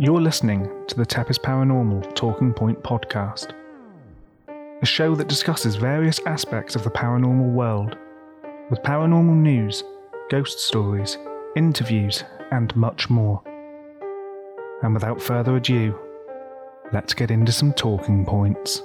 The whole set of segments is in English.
You're listening to the Tepes Paranormal Talking Point podcast, a show that discusses various aspects of the paranormal world, with paranormal news, ghost stories, interviews, and much more. And without further ado, let's get into some talking points.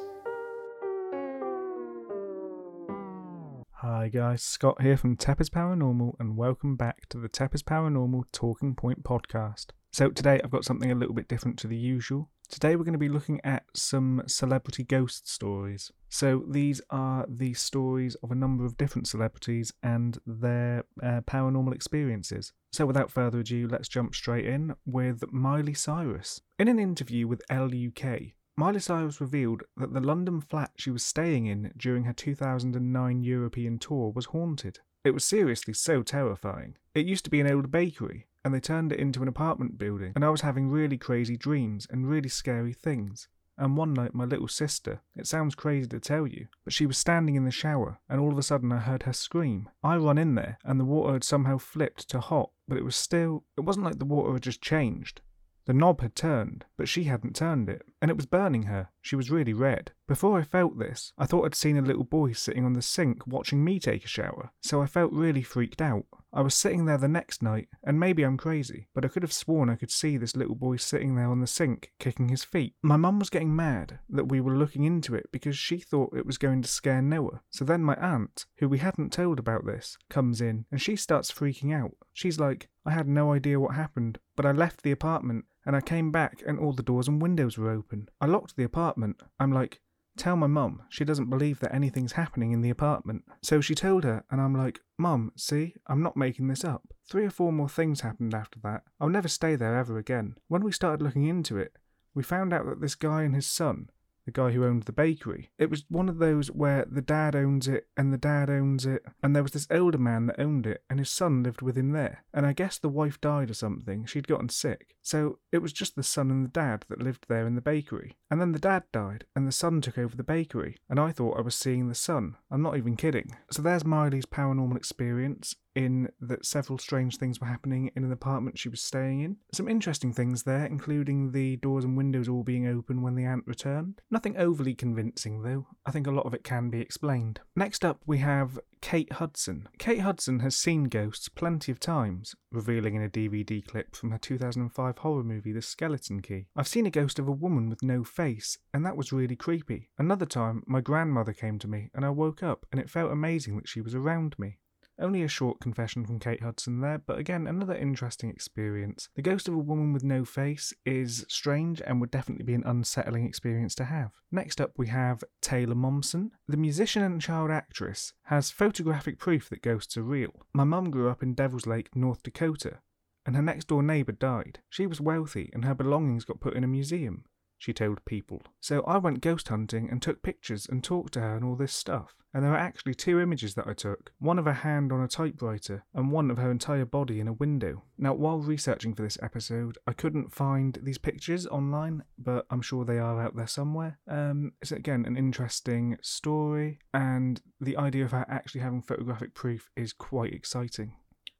Hi guys, Scott here from Tepes Paranormal, and welcome back to the Tepes Paranormal Talking Point podcast. So, today I've got something a little bit different to the usual. Today we're going to be looking at some celebrity ghost stories. So, these are the stories of a number of different celebrities and their uh, paranormal experiences. So, without further ado, let's jump straight in with Miley Cyrus. In an interview with LUK, Miley Cyrus revealed that the London flat she was staying in during her 2009 European tour was haunted. It was seriously so terrifying. It used to be an old bakery, and they turned it into an apartment building, and I was having really crazy dreams and really scary things. And one night, my little sister, it sounds crazy to tell you, but she was standing in the shower, and all of a sudden I heard her scream. I run in there, and the water had somehow flipped to hot, but it was still, it wasn't like the water had just changed. The knob had turned, but she hadn't turned it, and it was burning her. She was really red. Before I felt this, I thought I'd seen a little boy sitting on the sink watching me take a shower, so I felt really freaked out. I was sitting there the next night, and maybe I'm crazy, but I could have sworn I could see this little boy sitting there on the sink, kicking his feet. My mum was getting mad that we were looking into it because she thought it was going to scare Noah. So then my aunt, who we hadn't told about this, comes in, and she starts freaking out. She's like, I had no idea what happened, but I left the apartment and I came back and all the doors and windows were open. I locked the apartment. I'm like, tell my mum. She doesn't believe that anything's happening in the apartment. So she told her, and I'm like, Mum, see, I'm not making this up. Three or four more things happened after that. I'll never stay there ever again. When we started looking into it, we found out that this guy and his son the guy who owned the bakery. It was one of those where the dad owns it and the dad owns it, and there was this older man that owned it, and his son lived with him there. And I guess the wife died or something, she'd gotten sick. So it was just the son and the dad that lived there in the bakery. And then the dad died, and the son took over the bakery, and I thought I was seeing the son. I'm not even kidding. So there's Miley's paranormal experience, in that several strange things were happening in an apartment she was staying in. Some interesting things there, including the doors and windows all being open when the aunt returned. Nothing overly convincing, though. I think a lot of it can be explained. Next up, we have Kate Hudson. Kate Hudson has seen ghosts plenty of times, revealing in a DVD clip from her 2005 horror movie The Skeleton Key. I've seen a ghost of a woman with no face, and that was really creepy. Another time, my grandmother came to me, and I woke up, and it felt amazing that she was around me. Only a short confession from Kate Hudson there, but again, another interesting experience. The ghost of a woman with no face is strange and would definitely be an unsettling experience to have. Next up, we have Taylor Momsen. The musician and child actress has photographic proof that ghosts are real. My mum grew up in Devil's Lake, North Dakota, and her next door neighbour died. She was wealthy, and her belongings got put in a museum she told people. So I went ghost hunting and took pictures and talked to her and all this stuff. And there are actually two images that I took one of her hand on a typewriter and one of her entire body in a window. Now, while researching for this episode, I couldn't find these pictures online, but I'm sure they are out there somewhere. Um, it's again an interesting story, and the idea of her actually having photographic proof is quite exciting.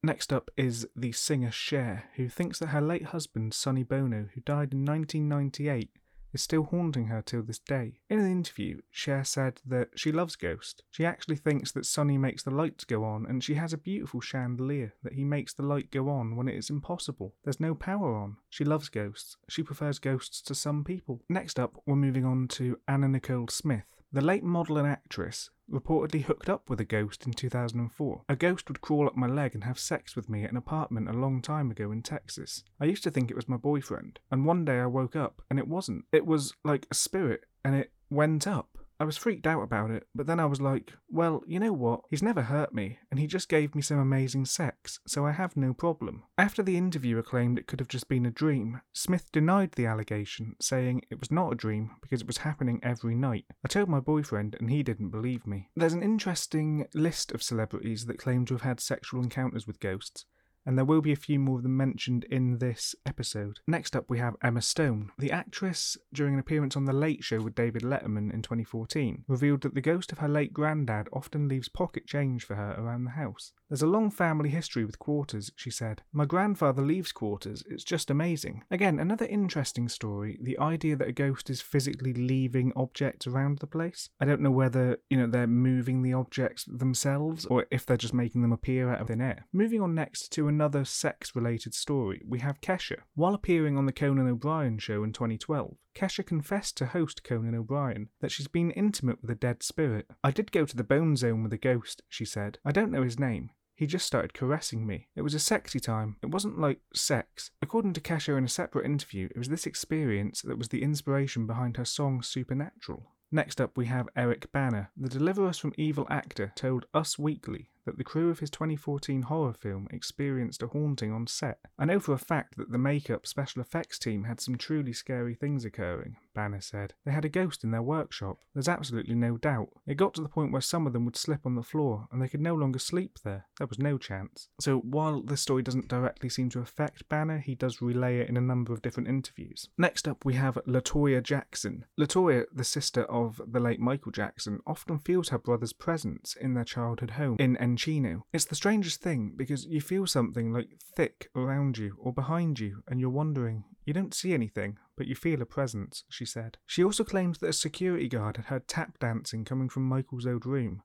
Next up is the singer Cher, who thinks that her late husband, Sonny Bono, who died in 1998, is still haunting her till this day. In an interview, Cher said that she loves Ghost. She actually thinks that Sonny makes the lights go on, and she has a beautiful chandelier that he makes the light go on when it is impossible. There's no power on. She loves ghosts. She prefers ghosts to some people. Next up, we're moving on to Anna Nicole Smith. The late model and actress reportedly hooked up with a ghost in 2004. A ghost would crawl up my leg and have sex with me at an apartment a long time ago in Texas. I used to think it was my boyfriend, and one day I woke up and it wasn't. It was like a spirit and it went up. I was freaked out about it, but then I was like, well, you know what? He's never hurt me, and he just gave me some amazing sex, so I have no problem. After the interviewer claimed it could have just been a dream, Smith denied the allegation, saying it was not a dream because it was happening every night. I told my boyfriend, and he didn't believe me. There's an interesting list of celebrities that claim to have had sexual encounters with ghosts and there will be a few more of them mentioned in this episode. Next up, we have Emma Stone. The actress, during an appearance on The Late Show with David Letterman in 2014, revealed that the ghost of her late granddad often leaves pocket change for her around the house. There's a long family history with quarters, she said. My grandfather leaves quarters. It's just amazing. Again, another interesting story the idea that a ghost is physically leaving objects around the place. I don't know whether, you know, they're moving the objects themselves or if they're just making them appear out of thin air. Moving on next to another sex related story, we have Kesha. While appearing on the Conan O'Brien show in 2012, Kesha confessed to host Conan O'Brien that she's been intimate with a dead spirit. I did go to the bone zone with a ghost, she said. I don't know his name. He just started caressing me. It was a sexy time. It wasn't like sex. According to Kesha in a separate interview, it was this experience that was the inspiration behind her song Supernatural. Next up, we have Eric Bana. The Deliver Us from Evil actor told Us Weekly that the crew of his 2014 horror film experienced a haunting on set. I know for a fact that the makeup special effects team had some truly scary things occurring, Bana said. They had a ghost in their workshop. There's absolutely no doubt. It got to the point where some of them would slip on the floor and they could no longer sleep there. There was no chance. So while this story doesn't directly seem to affect Bana, he does relay it in a number of different interviews. Next up, we have Latoya Jackson. Latoya, the sister of the late Michael Jackson, often feels her brother's presence in their childhood home in Encino. It's the strangest thing because you feel something like thick around you or behind you and you're wondering, you don't see anything, but you feel a presence, she said. She also claims that a security guard had heard tap dancing coming from Michael's old room.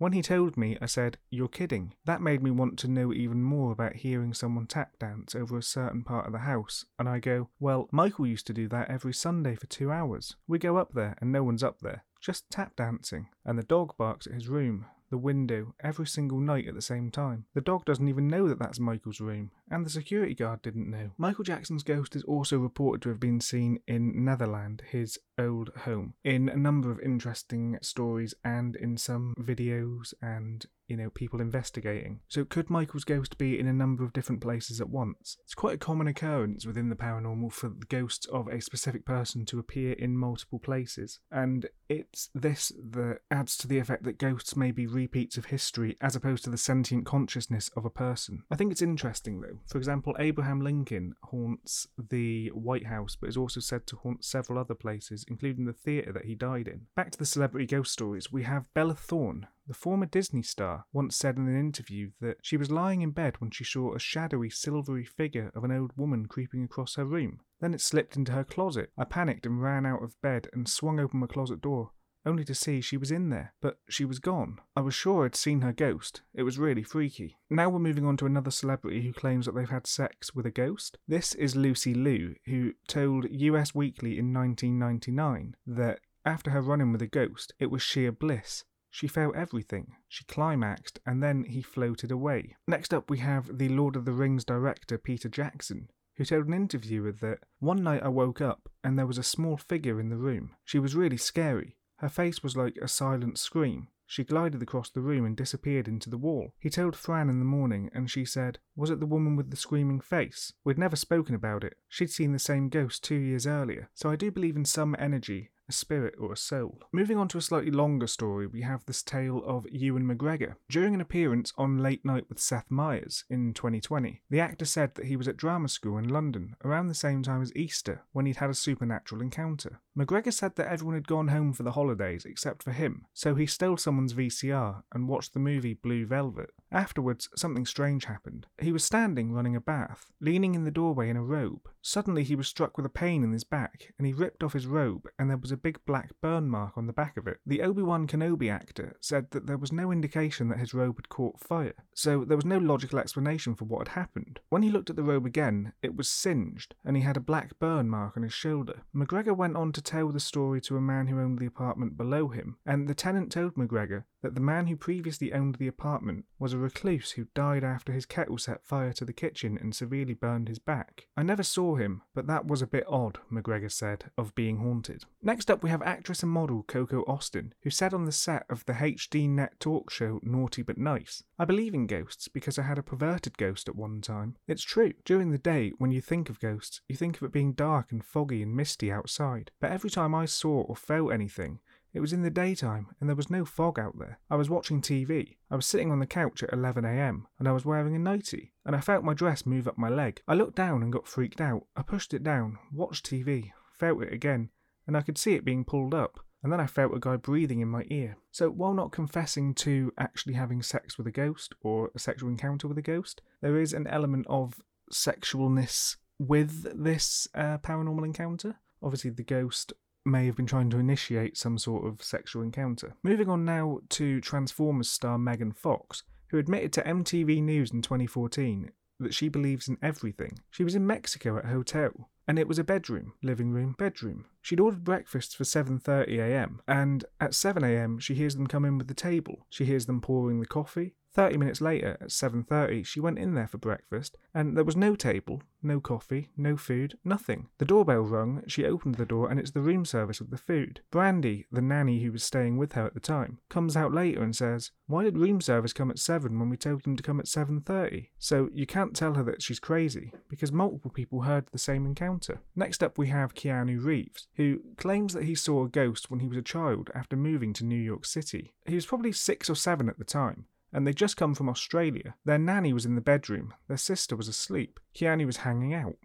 When he told me, I said, You're kidding. That made me want to know even more about hearing someone tap dance over a certain part of the house. And I go, Well, Michael used to do that every Sunday for two hours. We go up there and no one's up there, just tap dancing. And the dog barks at his room, the window, every single night at the same time. The dog doesn't even know that that's Michael's room, and the security guard didn't know. Michael Jackson's ghost is also reported to have been seen in Neverland, his old home, in a number of interesting stories and in some videos and you know, people investigating. So, could Michael's ghost be in a number of different places at once? It's quite a common occurrence within the paranormal for the ghosts of a specific person to appear in multiple places, and it's this that adds to the effect that ghosts may be repeats of history as opposed to the sentient consciousness of a person. I think it's interesting though. For example, Abraham Lincoln haunts the White House, but is also said to haunt several other places, including the theatre that he died in. Back to the celebrity ghost stories, we have Bella Thorne, the former Disney star once said in an interview that she was lying in bed when she saw a shadowy, silvery figure of an old woman creeping across her room. Then it slipped into her closet. I panicked and ran out of bed and swung open my closet door, only to see she was in there, but she was gone. I was sure I'd seen her ghost. It was really freaky. Now we're moving on to another celebrity who claims that they've had sex with a ghost. This is Lucy Liu, who told US Weekly in 1999 that after her run in with a ghost, it was sheer bliss. She felt everything. She climaxed, and then he floated away. Next up, we have the Lord of the Rings director Peter Jackson, who told an interviewer that one night I woke up and there was a small figure in the room. She was really scary. Her face was like a silent scream. She glided across the room and disappeared into the wall. He told Fran in the morning, and she said, Was it the woman with the screaming face? We'd never spoken about it. She'd seen the same ghost two years earlier. So I do believe in some energy a spirit or a soul. Moving on to a slightly longer story, we have this tale of Ewan McGregor. During an appearance on Late Night with Seth Meyers in 2020, the actor said that he was at drama school in London around the same time as Easter when he'd had a supernatural encounter. McGregor said that everyone had gone home for the holidays except for him, so he stole someone's VCR and watched the movie Blue Velvet. Afterwards, something strange happened. He was standing running a bath, leaning in the doorway in a robe. Suddenly, he was struck with a pain in his back, and he ripped off his robe, and there was a big black burn mark on the back of it. The Obi Wan Kenobi actor said that there was no indication that his robe had caught fire, so there was no logical explanation for what had happened. When he looked at the robe again, it was singed, and he had a black burn mark on his shoulder. McGregor went on to tell the story to a man who owned the apartment below him, and the tenant told McGregor that the man who previously owned the apartment was a recluse who died after his kettle set fire to the kitchen and severely burned his back. I never saw him, but that was a bit odd, McGregor said, of being haunted. Next up, we have actress and model Coco Austin, who said on the set of the HD Net talk show Naughty But Nice, I believe in ghosts because I had a perverted ghost at one time. It's true. During the day, when you think of ghosts, you think of it being dark and foggy and misty outside. But every time I saw or felt anything, it was in the daytime and there was no fog out there. I was watching TV. I was sitting on the couch at 11am and I was wearing a nightie and I felt my dress move up my leg. I looked down and got freaked out. I pushed it down, watched TV, felt it again, and I could see it being pulled up. and then I felt a guy breathing in my ear. So, while not confessing to actually having sex with a ghost or a sexual encounter with a ghost, there is an element of sexualness with this uh, paranormal encounter. Obviously, the ghost may have been trying to initiate some sort of sexual encounter. Moving on now to Transformers star Megan Fox, who admitted to MTV News in 2014 that she believes in everything. She was in Mexico at a hotel, and it was a bedroom, living room, bedroom. She'd ordered breakfast for 7:30 a.m. and at 7 a.m. she hears them come in with the table. She hears them pouring the coffee. 30 minutes later at 7:30 she went in there for breakfast and there was no table, no coffee, no food, nothing. The doorbell rung, she opened the door and it's the room service with the food. Brandy, the nanny who was staying with her at the time, comes out later and says, "Why did room service come at 7 when we told them to come at 7:30?" So you can't tell her that she's crazy because multiple people heard the same encounter. Next up we have Keanu Reeves, who claims that he saw a ghost when he was a child after moving to New York City. He was probably 6 or 7 at the time and they'd just come from Australia. Their nanny was in the bedroom, their sister was asleep, Keanu was hanging out.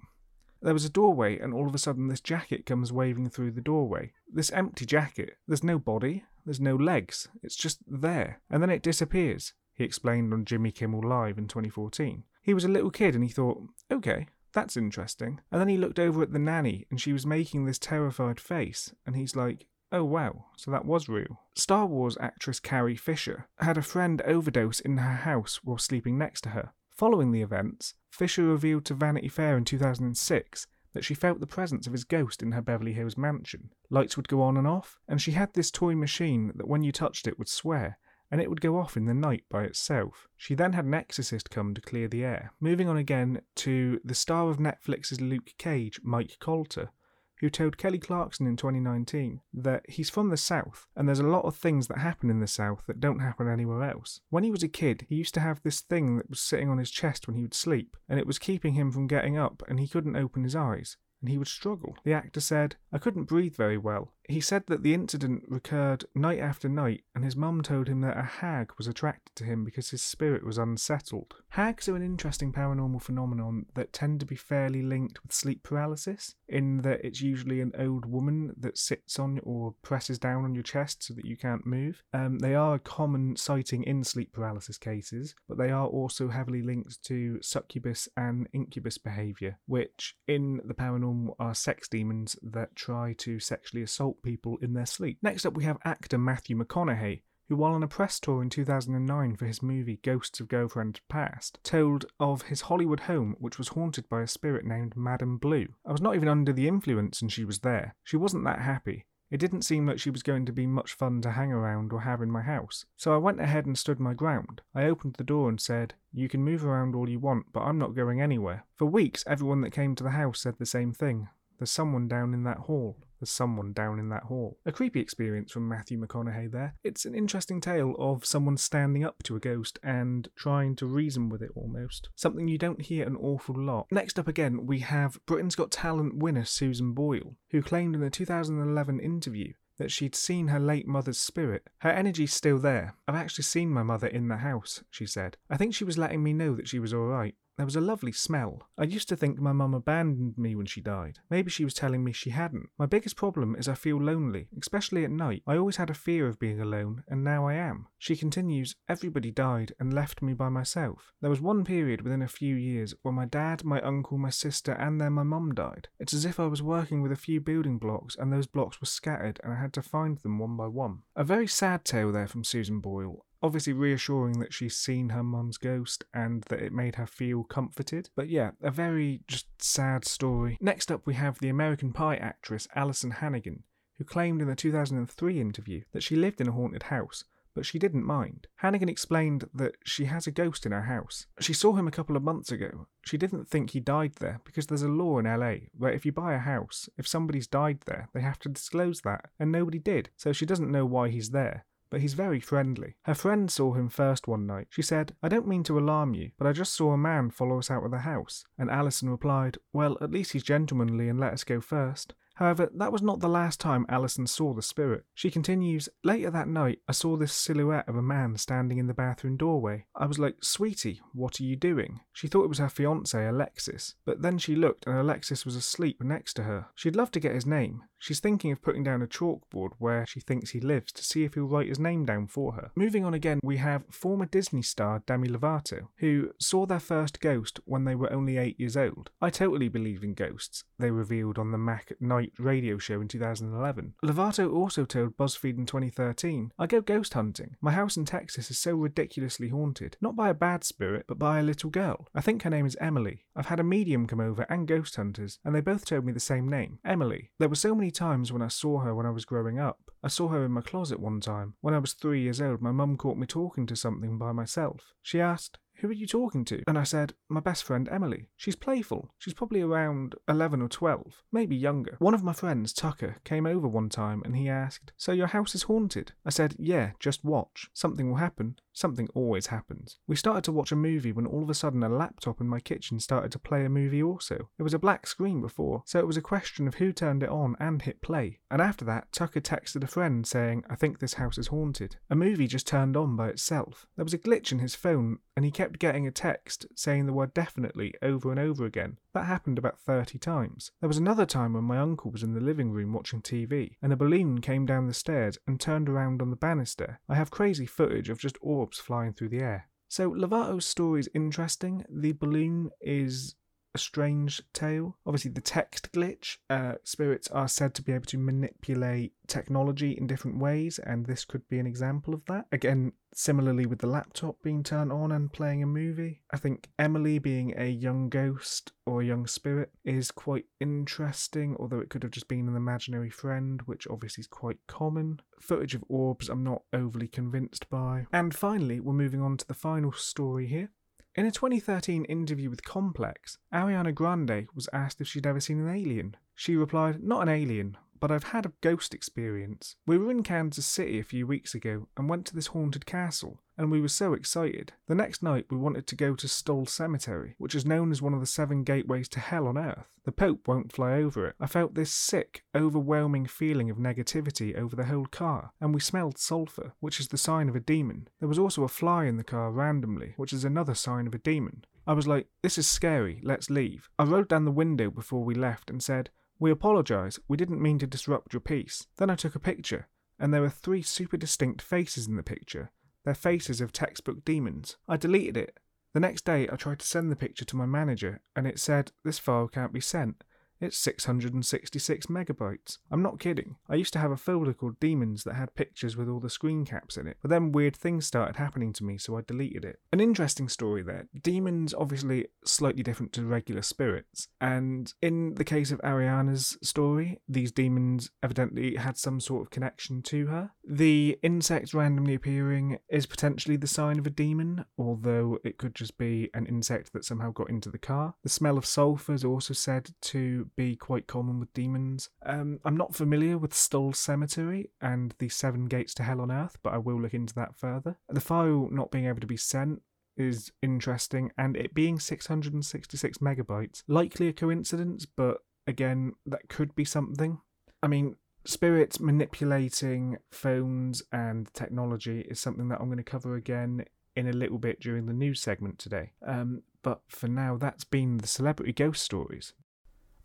There was a doorway, and all of a sudden, this jacket comes waving through the doorway. This empty jacket. There's no body, there's no legs, it's just there. And then it disappears, he explained on Jimmy Kimmel Live in 2014. He was a little kid and he thought, okay, that's interesting. And then he looked over at the nanny and she was making this terrified face, and he's like, Oh wow, so that was real. Star Wars actress Carrie Fisher had a friend overdose in her house while sleeping next to her. Following the events, Fisher revealed to Vanity Fair in 2006 that she felt the presence of his ghost in her Beverly Hills mansion. Lights would go on and off, and she had this toy machine that when you touched it would swear, and it would go off in the night by itself. She then had an exorcist come to clear the air. Moving on again to the star of Netflix's Luke Cage, Mike Colter, who told Kelly Clarkson in 2019 that he's from the South and there's a lot of things that happen in the South that don't happen anywhere else. When he was a kid, he used to have this thing that was sitting on his chest when he would sleep, and it was keeping him from getting up and he couldn't open his eyes and he would struggle. The actor said, I couldn't breathe very well. He said that the incident recurred night after night, and his mum told him that a hag was attracted to him because his spirit was unsettled. Hags are an interesting paranormal phenomenon that tend to be fairly linked with sleep paralysis, in that it's usually an old woman that sits on or presses down on your chest so that you can't move. Um, they are a common sighting in sleep paralysis cases, but they are also heavily linked to succubus and incubus behaviour, which in the paranormal are sex demons that try to sexually assault people in their sleep. Next up, we have actor Matthew McConaughey, who, while on a press tour in 2009 for his movie Ghosts of Girlfriend Past, told of his Hollywood home which was haunted by a spirit named Madame Blue. I was not even under the influence and she was there. She wasn't that happy. It didn't seem like she was going to be much fun to hang around or have in my house. So I went ahead and stood my ground. I opened the door and said, You can move around all you want, but I'm not going anywhere. For weeks, everyone that came to the house said the same thing. There's someone down in that hall. There's someone down in that hall. A creepy experience from Matthew McConaughey there. It's an interesting tale of someone standing up to a ghost and trying to reason with it almost. Something you don't hear an awful lot. Next up again, we have Britain's Got Talent winner Susan Boyle, who claimed in a 2011 interview that she'd seen her late mother's spirit. Her energy's still there. I've actually seen my mother in the house, she said. I think she was letting me know that she was alright. There was a lovely smell. I used to think my mum abandoned me when she died. Maybe she was telling me she hadn't. My biggest problem is I feel lonely, especially at night. I always had a fear of being alone, and now I am. She continues, Everybody died and left me by myself. There was one period within a few years where my dad, my uncle, my sister, and then my mum died. It's as if I was working with a few building blocks and those blocks were scattered and I had to find them one by one. A very sad tale there from Susan Boyle obviously reassuring that she's seen her mum's ghost and that it made her feel comforted. But yeah, a very just sad story. Next up, we have the American Pie actress Alyson Hannigan, who claimed in the 2003 interview that she lived in a haunted house. But she didn't mind. Hannigan explained that she has a ghost in her house. She saw him a couple of months ago. She didn't think he died there because there's a law in LA where if you buy a house, if somebody's died there, they have to disclose that, and nobody did, so she doesn't know why he's there but he's very friendly. Her friend saw him first one night. She said, I don't mean to alarm you, but I just saw a man follow us out of the house. And Alyson replied, Well, at least he's gentlemanly and let us go first. However, that was not the last time Alyson saw the spirit. She continues, Later that night, I saw this silhouette of a man standing in the bathroom doorway. I was like, Sweetie, what are you doing? She thought it was her fiance, Alexis, but then she looked and Alexis was asleep next to her. She'd love to get his name. She's thinking of putting down a chalkboard where she thinks he lives to see if he'll write his name down for her. Moving on again, we have former Disney star Demi Lovato, who saw their first ghost when they were only eight years old. I totally believe in ghosts, they revealed on the Mac Night radio show in 2011. Lovato also told BuzzFeed in 2013 I go ghost hunting. My house in Texas is so ridiculously haunted, not by a bad spirit, but by a little girl. I think her name is Emily. I've had a medium come over and ghost hunters, and they both told me the same name, Emily. There were so many times when I saw her when I was growing up. I saw her in my closet one time. When I was three years old, my mum caught me talking to something by myself. She asked, who are you talking to? And I said, My best friend Emily. She's playful. She's probably around 11 or 12, maybe younger. One of my friends, Tucker, came over one time and he asked, So your house is haunted? I said, Yeah, just watch. Something will happen. Something always happens. We started to watch a movie when all of a sudden a laptop in my kitchen started to play a movie also. It was a black screen before, so it was a question of who turned it on and hit play. And after that, Tucker texted a friend saying, I think this house is haunted. A movie just turned on by itself. There was a glitch in his phone, and he kept getting a text saying the word definitely over and over again. That happened about 30 times. There was another time when my uncle was in the living room watching TV, and a balloon came down the stairs and turned around on the banister. I have crazy footage of just orbs flying through the air. So Lovato's story is interesting. The balloon is a strange tale. Obviously, the text glitch. Uh, spirits are said to be able to manipulate technology in different ways, and this could be an example of that. Again, similarly with the laptop being turned on and playing a movie. I think Emily being a young ghost or a young spirit is quite interesting, although it could have just been an imaginary friend, which obviously is quite common. Footage of orbs, I'm not overly convinced by. And finally, we're moving on to the final story here. In a 2013 interview with Complex, Ariana Grande was asked if she'd ever seen an alien. She replied, Not an alien, but I've had a ghost experience. We were in Kansas City a few weeks ago and went to this haunted castle, and we were so excited. The next night we wanted to go to Stull Cemetery, which is known as one of the seven gateways to hell on earth. The Pope won't fly over it. I felt this sick, overwhelming feeling of negativity over the whole car, and we smelled sulphur, which is the sign of a demon. There was also a fly in the car randomly, which is another sign of a demon. I was like, this is scary, let's leave. I rolled down the window before we left and said, we apologise, we didn't mean to disrupt your peace. Then I took a picture, and there were three super distinct faces in the picture. They're faces of textbook demons. I deleted it. The next day, I tried to send the picture to my manager, and it said, This file can't be sent. It's 666 megabytes. I'm not kidding. I used to have a folder called Demons that had pictures with all the screen caps in it, but then weird things started happening to me, so I deleted it. An interesting story there. Demons, obviously, slightly different to regular spirits, and in the case of Ariana's story, these demons evidently had some sort of connection to her. The insect randomly appearing is potentially the sign of a demon, although it could just be an insect that somehow got into the car. The smell of sulphur is also said to be quite common with demons. Um, I'm not familiar with Stull Cemetery and the Seven Gates to Hell on Earth, but I will look into that further. The file not being able to be sent is interesting, and it being 666 megabytes, likely a coincidence, but again, that could be something. I mean, spirits manipulating phones and technology is something that I'm going to cover again in a little bit during the news segment today. Um, but for now, that's been the celebrity ghost stories.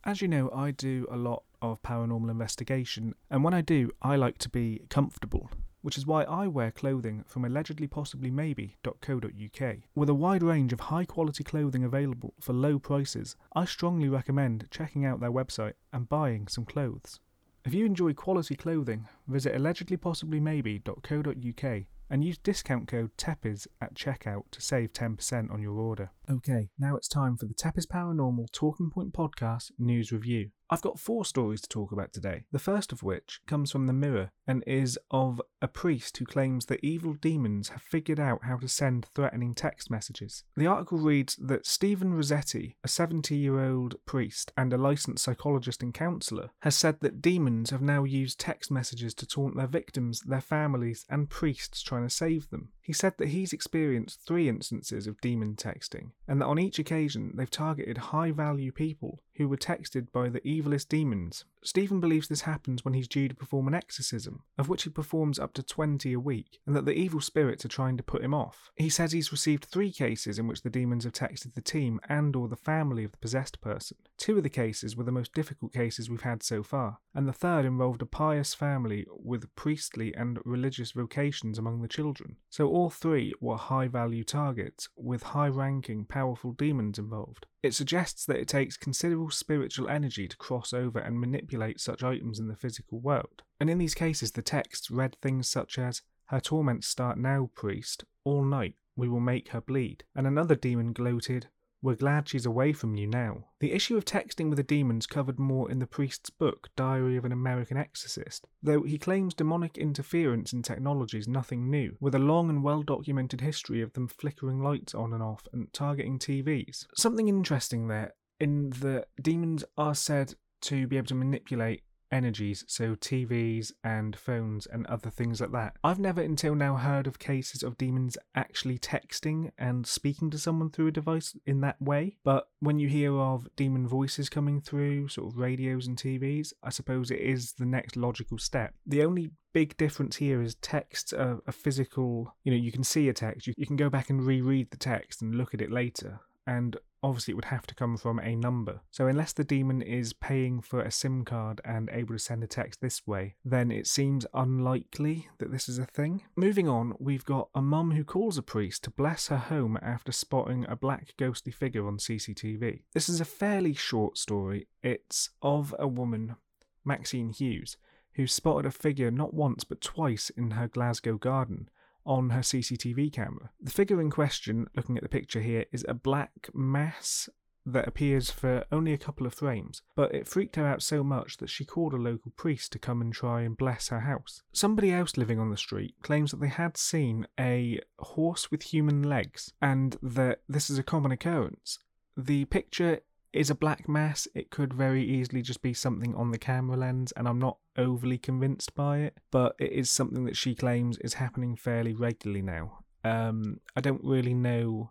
As you know, I do a lot of paranormal investigation, and when I do, I like to be comfortable, which is why I wear clothing from allegedly possibly. With a wide range of high quality clothing available for low prices, I strongly recommend checking out their website and buying some clothes. If you enjoy quality clothing, visit allegedlypossiblymaybe.co.uk and use discount code TEPIS at checkout to save 10% on your order. Okay, now it's time for the Tepes Paranormal Talking Point Podcast News Review. I've got four stories to talk about today, the first of which comes from the Mirror and is of a priest who claims that evil demons have figured out how to send threatening text messages. The article reads that Stephen Rossetti, a 70 year old priest and a licensed psychologist and counsellor, has said that demons have now used text messages to taunt their victims, their families, and priests trying to save them. He said that he's experienced three instances of demon texting, and that on each occasion they've targeted high value people who were texted by the evilest demons. Stephen believes this happens when he's due to perform an exorcism, of which he performs up to 20 a week, and that the evil spirits are trying to put him off. He says he's received three cases in which the demons have texted the team and or the family of the possessed person. Two of the cases were the most difficult cases we've had so far, and the third involved a pious family with priestly and religious vocations among the children. So three were high value targets, with high ranking, powerful demons involved. It suggests that it takes considerable spiritual energy to cross over and manipulate such items in the physical world. And in these cases, the texts read things such as, Her torments start now, priest, all night, we will make her bleed. And another demon gloated, we're glad she's away from you now. The issue of texting with the demons covered more in the priest's book, Diary of an American Exorcist, though he claims demonic interference in technology is nothing new, with a long and well documented history of them flickering lights on and off and targeting TVs. Something interesting there, in that demons are said to be able to manipulate energies, so TVs and phones and other things like that. I've never until now heard of cases of demons actually texting and speaking to someone through a device in that way, but when you hear of demon voices coming through sort of radios and TVs, I suppose it is the next logical step. The only big difference here is text a, a physical you know you can see a text you, you can go back and reread the text and look at it later and obviously it would have to come from a number. So unless the demon is paying for a SIM card and able to send a text this way, then it seems unlikely that this is a thing. Moving on, we've got a mum who calls a priest to bless her home after spotting a black ghostly figure on CCTV. This is a fairly short story. It's of a woman, Maxine Hughes, who spotted a figure not once but twice in her Glasgow garden on her CCTV camera. The figure in question, looking at the picture here, is a black mass that appears for only a couple of frames, but it freaked her out so much that she called a local priest to come and try and bless her house. Somebody else living on the street claims that they had seen a horse with human legs and that this is a common occurrence. The picture is a black mass. It could very easily just be something on the camera lens, and I'm not overly convinced by it, but it is something that she claims is happening fairly regularly now. Um, I don't really know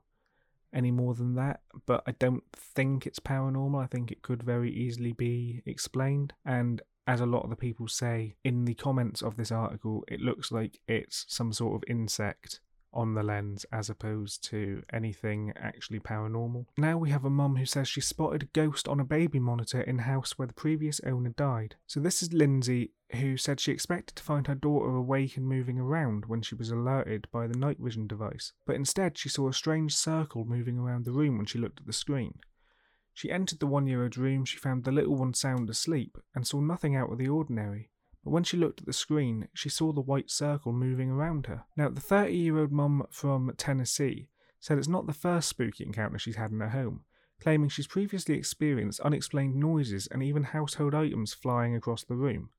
any more than that, but I don't think it's paranormal. I think it could very easily be explained. And as a lot of the people say in the comments of this article, it looks like it's some sort of insect on the lens as opposed to anything actually paranormal. Now we have a mum who says she spotted a ghost on a baby monitor in a house where the previous owner died. So this is Lindsay who said she expected to find her daughter awake and moving around when she was alerted by the night vision device, but instead she saw a strange circle moving around the room when she looked at the screen. She entered the one year old's room, she found the little one sound asleep and saw nothing out of the ordinary but when she looked at the screen, she saw the white circle moving around her. Now, the 30 year old mum from Tennessee said it's not the first spooky encounter she's had in her home, claiming she's previously experienced unexplained noises and even household items flying across the room.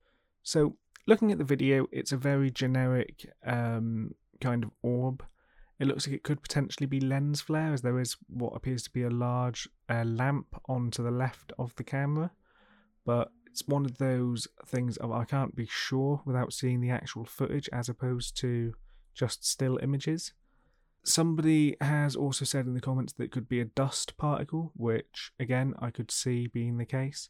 So, looking at the video, it's a very generic um, kind of orb. It looks like it could potentially be lens flare, as there is what appears to be a large uh, lamp onto the left of the camera. But it's one of those things of I can't be sure without seeing the actual footage as opposed to just still images. Somebody has also said in the comments that it could be a dust particle, which again I could see being the case.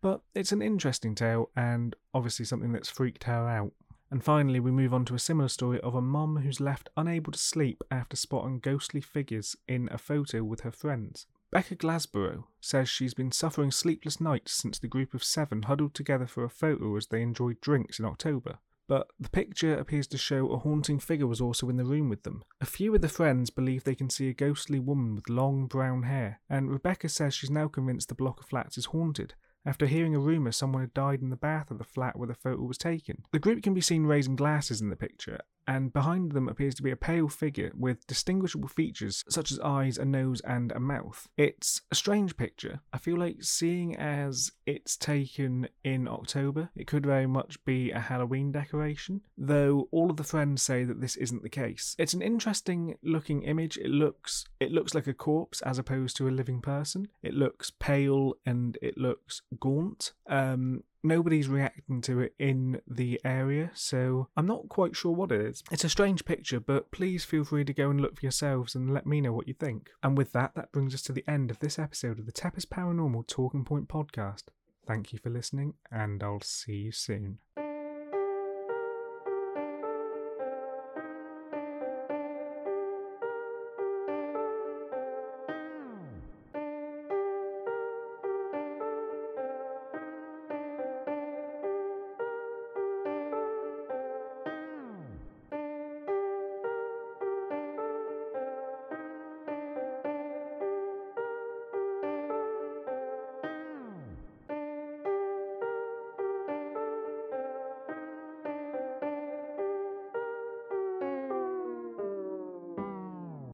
But it's an interesting tale and obviously something that's freaked her out. And finally, we move on to a similar story of a mum who's left unable to sleep after spotting ghostly figures in a photo with her friends. Becca Glasborough says she's been suffering sleepless nights since the group of seven huddled together for a photo as they enjoyed drinks in October. But the picture appears to show a haunting figure was also in the room with them. A few of the friends believe they can see a ghostly woman with long brown hair, and Rebecca says she's now convinced the block of flats is haunted, after hearing a rumour someone had died in the bath of the flat where the photo was taken. The group can be seen raising glasses in the picture, and behind them appears to be a pale figure with distinguishable features such as eyes, a nose, and a mouth. It's a strange picture. I feel like seeing as it's taken in October, it could very much be a Halloween decoration, though all of the friends say that this isn't the case. It's an interesting looking image. It looks it looks like a corpse as opposed to a living person. It looks pale and it looks gaunt. Um, nobody's reacting to it in the area, so I'm not quite sure what it is. It's a strange picture, but please feel free to go and look for yourselves and let me know what you think. And with that, that brings us to the end of this episode of the Tepes Paranormal Talking Point podcast. Thank you for listening, and I'll see you soon.